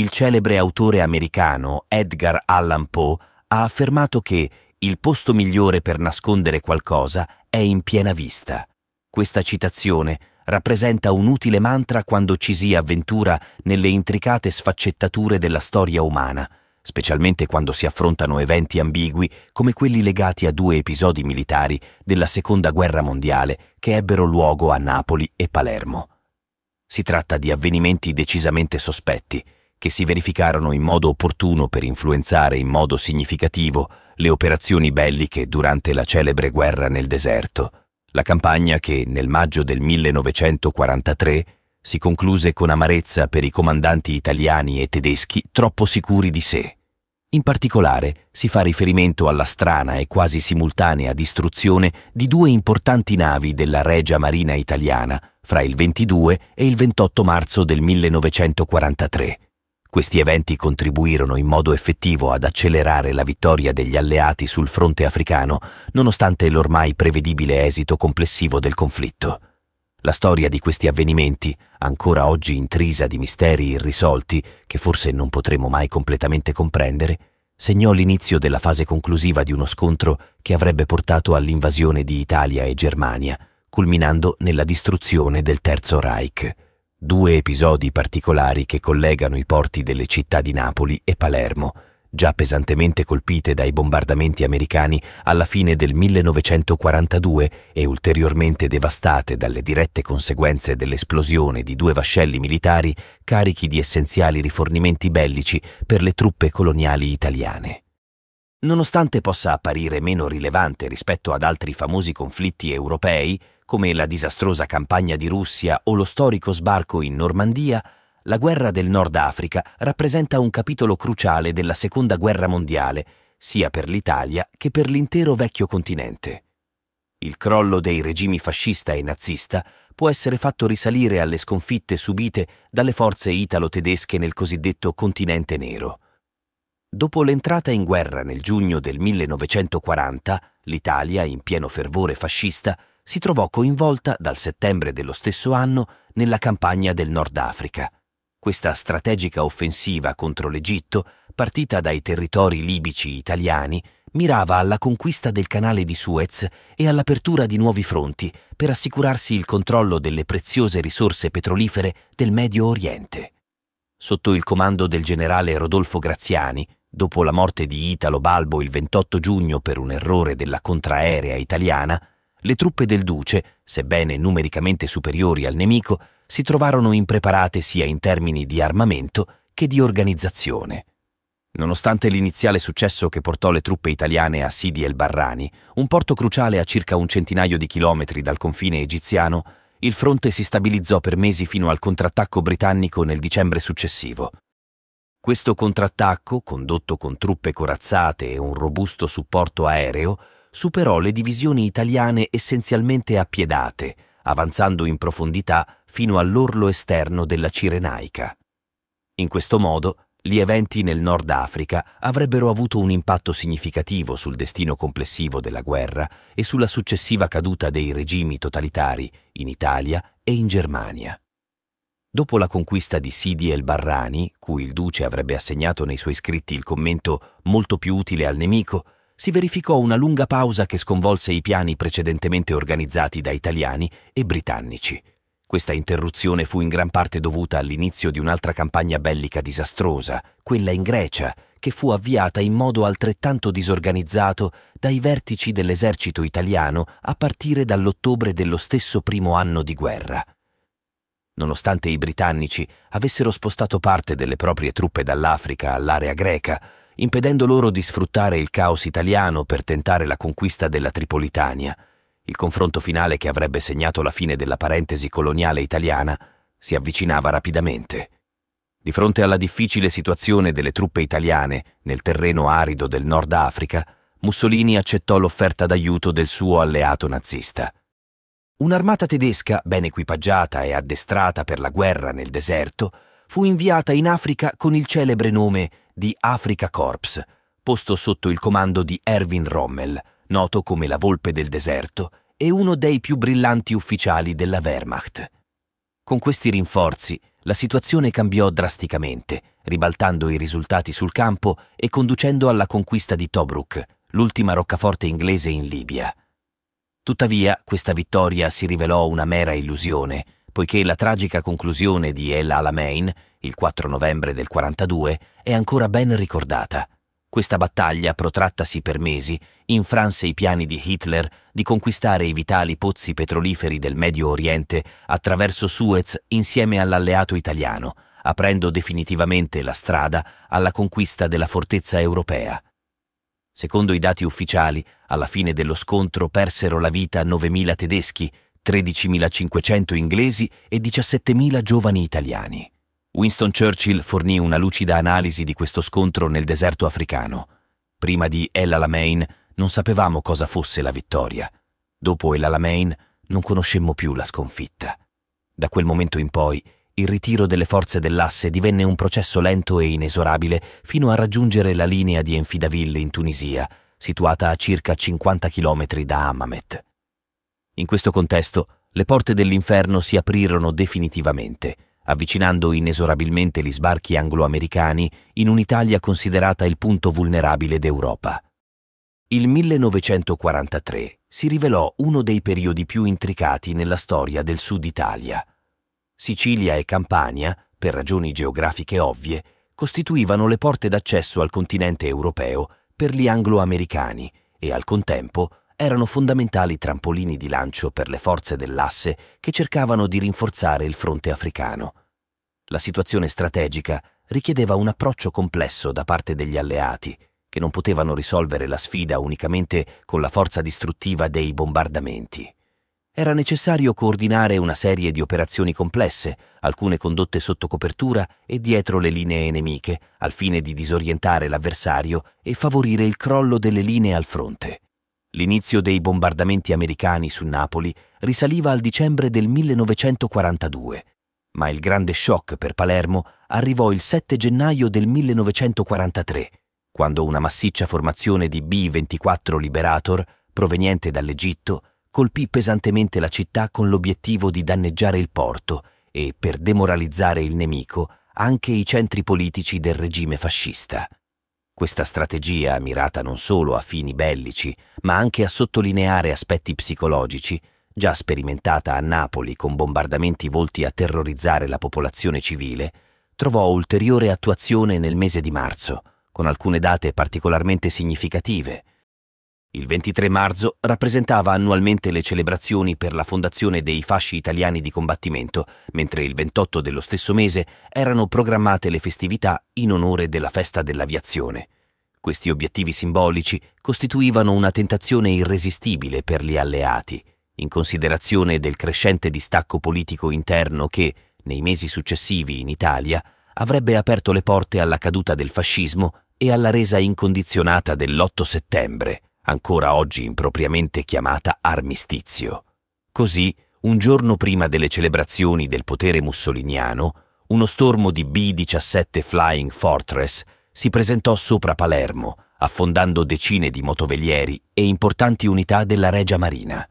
il celebre autore americano Edgar Allan Poe ha affermato che il posto migliore per nascondere qualcosa è in piena vista. Questa citazione rappresenta un utile mantra quando ci si avventura nelle intricate sfaccettature della storia umana, specialmente quando si affrontano eventi ambigui come quelli legati a due episodi militari della Seconda Guerra Mondiale che ebbero luogo a Napoli e Palermo. Si tratta di avvenimenti decisamente sospetti, che si verificarono in modo opportuno per influenzare in modo significativo le operazioni belliche durante la celebre guerra nel deserto, la campagna che nel maggio del 1943 si concluse con amarezza per i comandanti italiani e tedeschi troppo sicuri di sé. In particolare si fa riferimento alla strana e quasi simultanea distruzione di due importanti navi della Regia Marina italiana fra il 22 e il 28 marzo del 1943 questi eventi contribuirono in modo effettivo ad accelerare la vittoria degli alleati sul fronte africano, nonostante l'ormai prevedibile esito complessivo del conflitto. La storia di questi avvenimenti, ancora oggi intrisa di misteri irrisolti che forse non potremo mai completamente comprendere, segnò l'inizio della fase conclusiva di uno scontro che avrebbe portato all'invasione di Italia e Germania, culminando nella distruzione del Terzo Reich due episodi particolari che collegano i porti delle città di Napoli e Palermo, già pesantemente colpite dai bombardamenti americani alla fine del 1942 e ulteriormente devastate dalle dirette conseguenze dell'esplosione di due vascelli militari carichi di essenziali rifornimenti bellici per le truppe coloniali italiane. Nonostante possa apparire meno rilevante rispetto ad altri famosi conflitti europei, come la disastrosa campagna di Russia o lo storico sbarco in Normandia, la guerra del Nord Africa rappresenta un capitolo cruciale della Seconda Guerra Mondiale, sia per l'Italia che per l'intero vecchio continente. Il crollo dei regimi fascista e nazista può essere fatto risalire alle sconfitte subite dalle forze italo-tedesche nel cosiddetto continente nero. Dopo l'entrata in guerra nel giugno del 1940, l'Italia, in pieno fervore fascista, si trovò coinvolta dal settembre dello stesso anno nella campagna del Nord Africa. Questa strategica offensiva contro l'Egitto, partita dai territori libici italiani, mirava alla conquista del canale di Suez e all'apertura di nuovi fronti per assicurarsi il controllo delle preziose risorse petrolifere del Medio Oriente. Sotto il comando del generale Rodolfo Graziani, dopo la morte di Italo Balbo il 28 giugno per un errore della contraerea italiana, le truppe del duce, sebbene numericamente superiori al nemico, si trovarono impreparate sia in termini di armamento che di organizzazione. Nonostante l'iniziale successo che portò le truppe italiane a Sidi el Barrani, un porto cruciale a circa un centinaio di chilometri dal confine egiziano, il fronte si stabilizzò per mesi fino al contrattacco britannico nel dicembre successivo. Questo contrattacco, condotto con truppe corazzate e un robusto supporto aereo, superò le divisioni italiane essenzialmente appiedate, avanzando in profondità fino all'orlo esterno della Cirenaica. In questo modo, gli eventi nel Nord Africa avrebbero avuto un impatto significativo sul destino complessivo della guerra e sulla successiva caduta dei regimi totalitari in Italia e in Germania. Dopo la conquista di Sidi el Barrani, cui il duce avrebbe assegnato nei suoi scritti il commento molto più utile al nemico, si verificò una lunga pausa che sconvolse i piani precedentemente organizzati da italiani e britannici. Questa interruzione fu in gran parte dovuta all'inizio di un'altra campagna bellica disastrosa, quella in Grecia, che fu avviata in modo altrettanto disorganizzato dai vertici dell'esercito italiano a partire dall'ottobre dello stesso primo anno di guerra. Nonostante i britannici avessero spostato parte delle proprie truppe dall'Africa all'area greca, impedendo loro di sfruttare il caos italiano per tentare la conquista della Tripolitania. Il confronto finale che avrebbe segnato la fine della parentesi coloniale italiana si avvicinava rapidamente. Di fronte alla difficile situazione delle truppe italiane nel terreno arido del Nord Africa, Mussolini accettò l'offerta d'aiuto del suo alleato nazista. Un'armata tedesca, ben equipaggiata e addestrata per la guerra nel deserto, fu inviata in Africa con il celebre nome di Africa Corps, posto sotto il comando di Erwin Rommel, noto come la Volpe del Deserto e uno dei più brillanti ufficiali della Wehrmacht. Con questi rinforzi la situazione cambiò drasticamente ribaltando i risultati sul campo e conducendo alla conquista di Tobruk, l'ultima roccaforte inglese in Libia. Tuttavia, questa vittoria si rivelò una mera illusione, poiché la tragica conclusione di El Alamein, il 4 novembre del 42, è ancora ben ricordata. Questa battaglia, protrattasi per mesi, infranse i piani di Hitler di conquistare i vitali pozzi petroliferi del Medio Oriente attraverso Suez insieme all'alleato italiano, aprendo definitivamente la strada alla conquista della fortezza europea. Secondo i dati ufficiali, alla fine dello scontro persero la vita 9.000 tedeschi, 13.500 inglesi e 17.000 giovani italiani. Winston Churchill fornì una lucida analisi di questo scontro nel deserto africano. Prima di El Alamein non sapevamo cosa fosse la vittoria. Dopo El Alamein non conoscemmo più la sconfitta. Da quel momento in poi il ritiro delle forze dell'asse divenne un processo lento e inesorabile fino a raggiungere la linea di Enfidaville in Tunisia, situata a circa 50 km da Hammamet. In questo contesto, le porte dell'inferno si aprirono definitivamente avvicinando inesorabilmente gli sbarchi anglo-americani in un'Italia considerata il punto vulnerabile d'Europa. Il 1943 si rivelò uno dei periodi più intricati nella storia del Sud Italia. Sicilia e Campania, per ragioni geografiche ovvie, costituivano le porte d'accesso al continente europeo per gli anglo-americani e al contempo erano fondamentali trampolini di lancio per le forze dell'asse che cercavano di rinforzare il fronte africano. La situazione strategica richiedeva un approccio complesso da parte degli alleati, che non potevano risolvere la sfida unicamente con la forza distruttiva dei bombardamenti. Era necessario coordinare una serie di operazioni complesse, alcune condotte sotto copertura e dietro le linee nemiche, al fine di disorientare l'avversario e favorire il crollo delle linee al fronte. L'inizio dei bombardamenti americani su Napoli risaliva al dicembre del 1942 ma il grande shock per Palermo arrivò il 7 gennaio del 1943, quando una massiccia formazione di B-24 Liberator, proveniente dall'Egitto, colpì pesantemente la città con l'obiettivo di danneggiare il porto e, per demoralizzare il nemico, anche i centri politici del regime fascista. Questa strategia, mirata non solo a fini bellici, ma anche a sottolineare aspetti psicologici, già sperimentata a Napoli con bombardamenti volti a terrorizzare la popolazione civile, trovò ulteriore attuazione nel mese di marzo, con alcune date particolarmente significative. Il 23 marzo rappresentava annualmente le celebrazioni per la fondazione dei fasci italiani di combattimento, mentre il 28 dello stesso mese erano programmate le festività in onore della festa dell'aviazione. Questi obiettivi simbolici costituivano una tentazione irresistibile per gli alleati, in considerazione del crescente distacco politico interno che, nei mesi successivi in Italia, avrebbe aperto le porte alla caduta del fascismo e alla resa incondizionata dell'8 settembre, ancora oggi impropriamente chiamata armistizio. Così, un giorno prima delle celebrazioni del potere mussoliniano, uno stormo di B-17 Flying Fortress si presentò sopra Palermo, affondando decine di motovelieri e importanti unità della Regia Marina.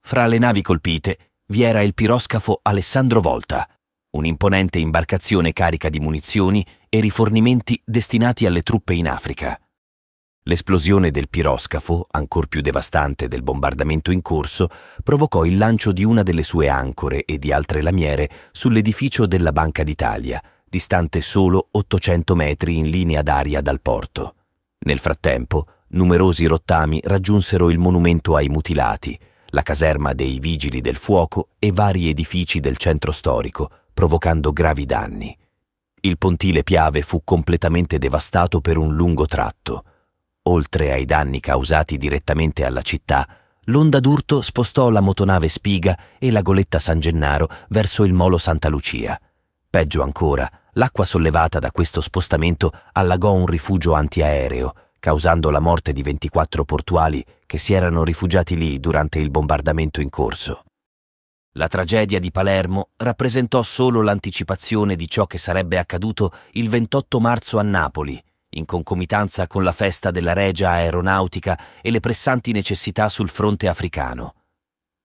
Fra le navi colpite vi era il piroscafo Alessandro Volta, un'imponente imbarcazione carica di munizioni e rifornimenti destinati alle truppe in Africa. L'esplosione del piroscafo, ancor più devastante del bombardamento in corso, provocò il lancio di una delle sue ancore e di altre lamiere sull'edificio della Banca d'Italia, distante solo 800 metri in linea d'aria dal porto. Nel frattempo, numerosi rottami raggiunsero il monumento ai mutilati, la caserma dei vigili del fuoco e vari edifici del centro storico, provocando gravi danni. Il pontile Piave fu completamente devastato per un lungo tratto. Oltre ai danni causati direttamente alla città, l'onda d'urto spostò la motonave Spiga e la goletta San Gennaro verso il molo Santa Lucia. Peggio ancora, l'acqua sollevata da questo spostamento allagò un rifugio antiaereo, causando la morte di 24 portuali che si erano rifugiati lì durante il bombardamento in corso. La tragedia di Palermo rappresentò solo l'anticipazione di ciò che sarebbe accaduto il 28 marzo a Napoli, in concomitanza con la festa della Regia Aeronautica e le pressanti necessità sul fronte africano.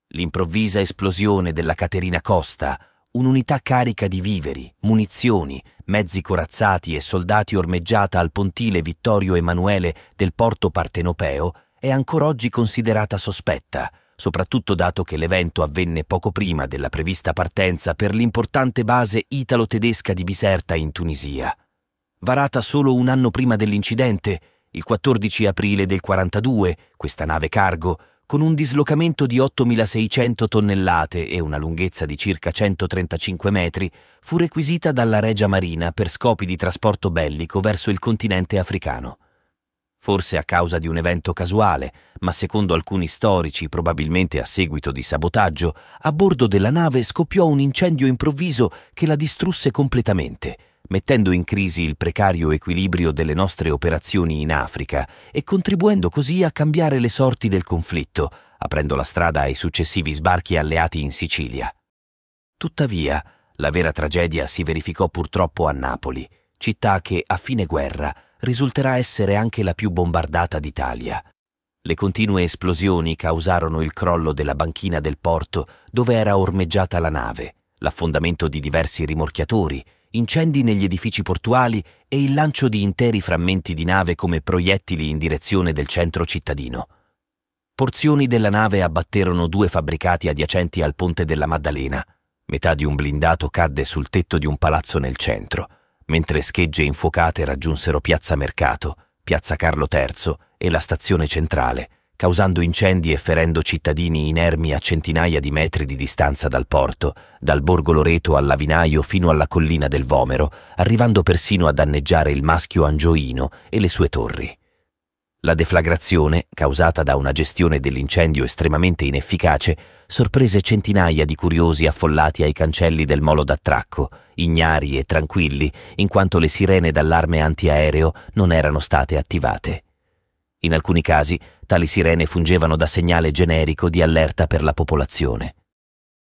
L'improvvisa esplosione della Caterina Costa, un'unità carica di viveri, munizioni, mezzi corazzati e soldati ormeggiata al pontile Vittorio Emanuele del porto partenopeo è ancora oggi considerata sospetta, soprattutto dato che l'evento avvenne poco prima della prevista partenza per l'importante base italo-tedesca di Biserta in Tunisia. Varata solo un anno prima dell'incidente, il 14 aprile del 42, questa nave cargo, con un dislocamento di 8.600 tonnellate e una lunghezza di circa 135 metri, fu requisita dalla Regia Marina per scopi di trasporto bellico verso il continente africano. Forse a causa di un evento casuale, ma secondo alcuni storici, probabilmente a seguito di sabotaggio, a bordo della nave scoppiò un incendio improvviso che la distrusse completamente, mettendo in crisi il precario equilibrio delle nostre operazioni in Africa e contribuendo così a cambiare le sorti del conflitto, aprendo la strada ai successivi sbarchi alleati in Sicilia. Tuttavia, la vera tragedia si verificò purtroppo a Napoli, città che, a fine guerra, risulterà essere anche la più bombardata d'Italia. Le continue esplosioni causarono il crollo della banchina del porto dove era ormeggiata la nave, l'affondamento di diversi rimorchiatori, incendi negli edifici portuali e il lancio di interi frammenti di nave come proiettili in direzione del centro cittadino. Porzioni della nave abbatterono due fabbricati adiacenti al ponte della Maddalena. Metà di un blindato cadde sul tetto di un palazzo nel centro mentre schegge infuocate raggiunsero Piazza Mercato, Piazza Carlo III e la stazione centrale, causando incendi e ferendo cittadini inermi a centinaia di metri di distanza dal porto, dal Borgo Loreto al Lavinaio fino alla collina del Vomero, arrivando persino a danneggiare il maschio Angioino e le sue torri. La deflagrazione, causata da una gestione dell'incendio estremamente inefficace, sorprese centinaia di curiosi affollati ai cancelli del molo d'attracco, ignari e tranquilli, in quanto le sirene d'allarme antiaereo non erano state attivate. In alcuni casi, tali sirene fungevano da segnale generico di allerta per la popolazione.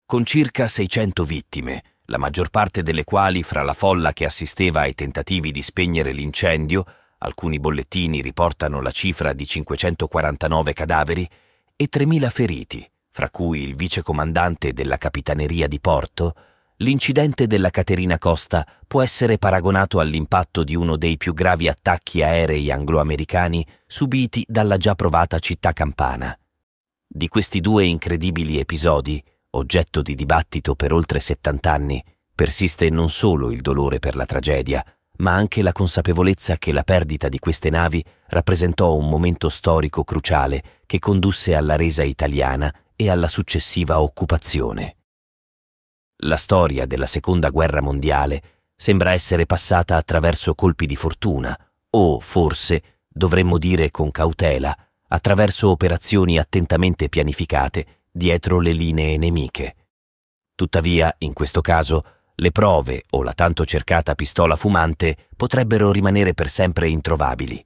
Con circa 600 vittime, la maggior parte delle quali fra la folla che assisteva ai tentativi di spegnere l'incendio, alcuni bollettini riportano la cifra di 549 cadaveri, e 3.000 feriti, fra cui il vicecomandante della Capitaneria di Porto, l'incidente della Caterina Costa può essere paragonato all'impatto di uno dei più gravi attacchi aerei anglo-americani subiti dalla già provata città campana. Di questi due incredibili episodi, oggetto di dibattito per oltre 70 anni, persiste non solo il dolore per la tragedia, ma anche la consapevolezza che la perdita di queste navi rappresentò un momento storico cruciale che condusse alla resa italiana e alla successiva occupazione. La storia della Seconda Guerra Mondiale sembra essere passata attraverso colpi di fortuna, o forse, dovremmo dire con cautela, attraverso operazioni attentamente pianificate dietro le linee nemiche. Tuttavia, in questo caso, le prove o la tanto cercata pistola fumante potrebbero rimanere per sempre introvabili.